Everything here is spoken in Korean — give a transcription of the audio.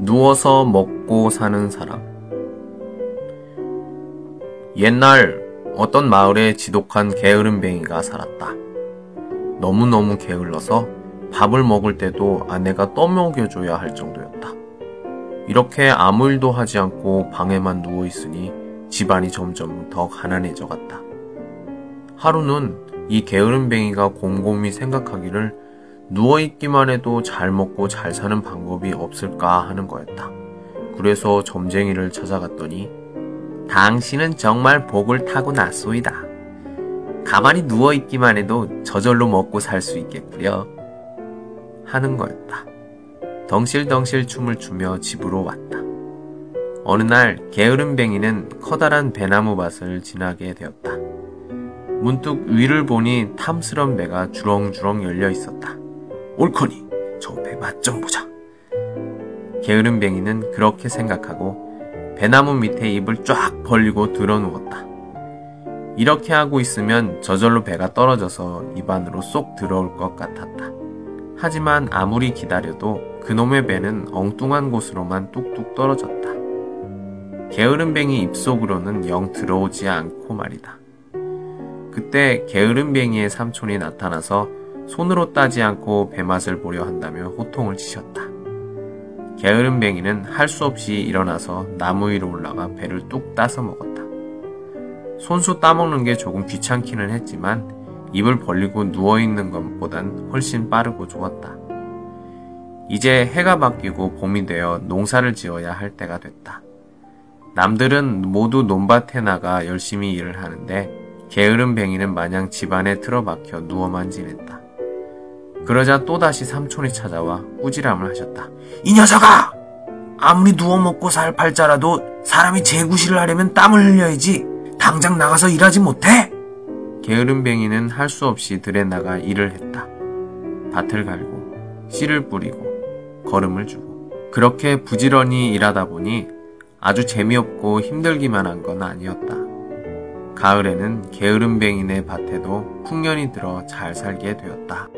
누워서 먹고 사는 사람. 옛날 어떤 마을에 지독한 게으름뱅이가 살았다. 너무너무 게을러서 밥을 먹을 때도 아내가 떠먹여줘야 할 정도였다. 이렇게 아무 일도 하지 않고 방에만 누워 있으니 집안이 점점 더 가난해져 갔다. 하루는 이 게으름뱅이가 곰곰이 생각하기를 누워있기만 해도 잘 먹고 잘 사는 방법이 없을까 하는 거였다. 그래서 점쟁이를 찾아갔더니 당신은 정말 복을 타고 났소이다. 가만히 누워있기만 해도 저절로 먹고 살 수 있겠구려. 하는 거였다. 덩실덩실 춤을 추며 집으로 왔다. 어느 날 게으름뱅이는 커다란 배나무 밭을 지나게 되었다. 문득 위를 보니 탐스런 배가 주렁주렁 열려 있었다. 옳거니 저배 맛 좀 보자. 게으름뱅이는 그렇게 생각하고 배나무 밑에 입을 쫙 벌리고 들어누웠다. 이렇게 하고 있으면 저절로 배가 떨어져서 입 안으로 쏙 들어올 것 같았다. 하지만 아무리 기다려도 그놈의 배는 엉뚱한 곳으로만 뚝뚝 떨어졌다. 게으름뱅이 입속으로는 영 들어오지 않고 말이다. 그때 게으름뱅이의 삼촌이 나타나서 손으로 따지 않고 배맛을 보려 한다며 호통을 치셨다. 게으름뱅이는 할 수 없이 일어나서 나무 위로 올라가 배를 뚝 따서 먹었다. 손수 따먹는 게 조금 귀찮기는 했지만 입을 벌리고 누워있는 것보단 훨씬 빠르고 좋았다. 이제 해가 바뀌고 봄이 되어 농사를 지어야 할 때가 됐다. 남들은 모두 논밭에 나가 열심히 일을 하는데 게으름뱅이는 마냥 집안에 틀어박혀 누워만 지냈다. 그러자 또다시 삼촌이 찾아와 꾸지람을 하셨다. 이 녀석아! 아무리 누워 먹고 살 팔자라도 사람이 재구실을 하려면 땀을 흘려야지. 당장 나가서 일하지 못해? 게으름뱅이는 할 수 없이 들에 나가 일을 했다. 밭을 갈고, 씨를 뿌리고, 걸음을 주고. 그렇게 부지런히 일하다 보니 아주 재미없고 힘들기만 한 건 아니었다. 가을에는 게으름뱅이네 밭에도 풍년이 들어 잘 살게 되었다.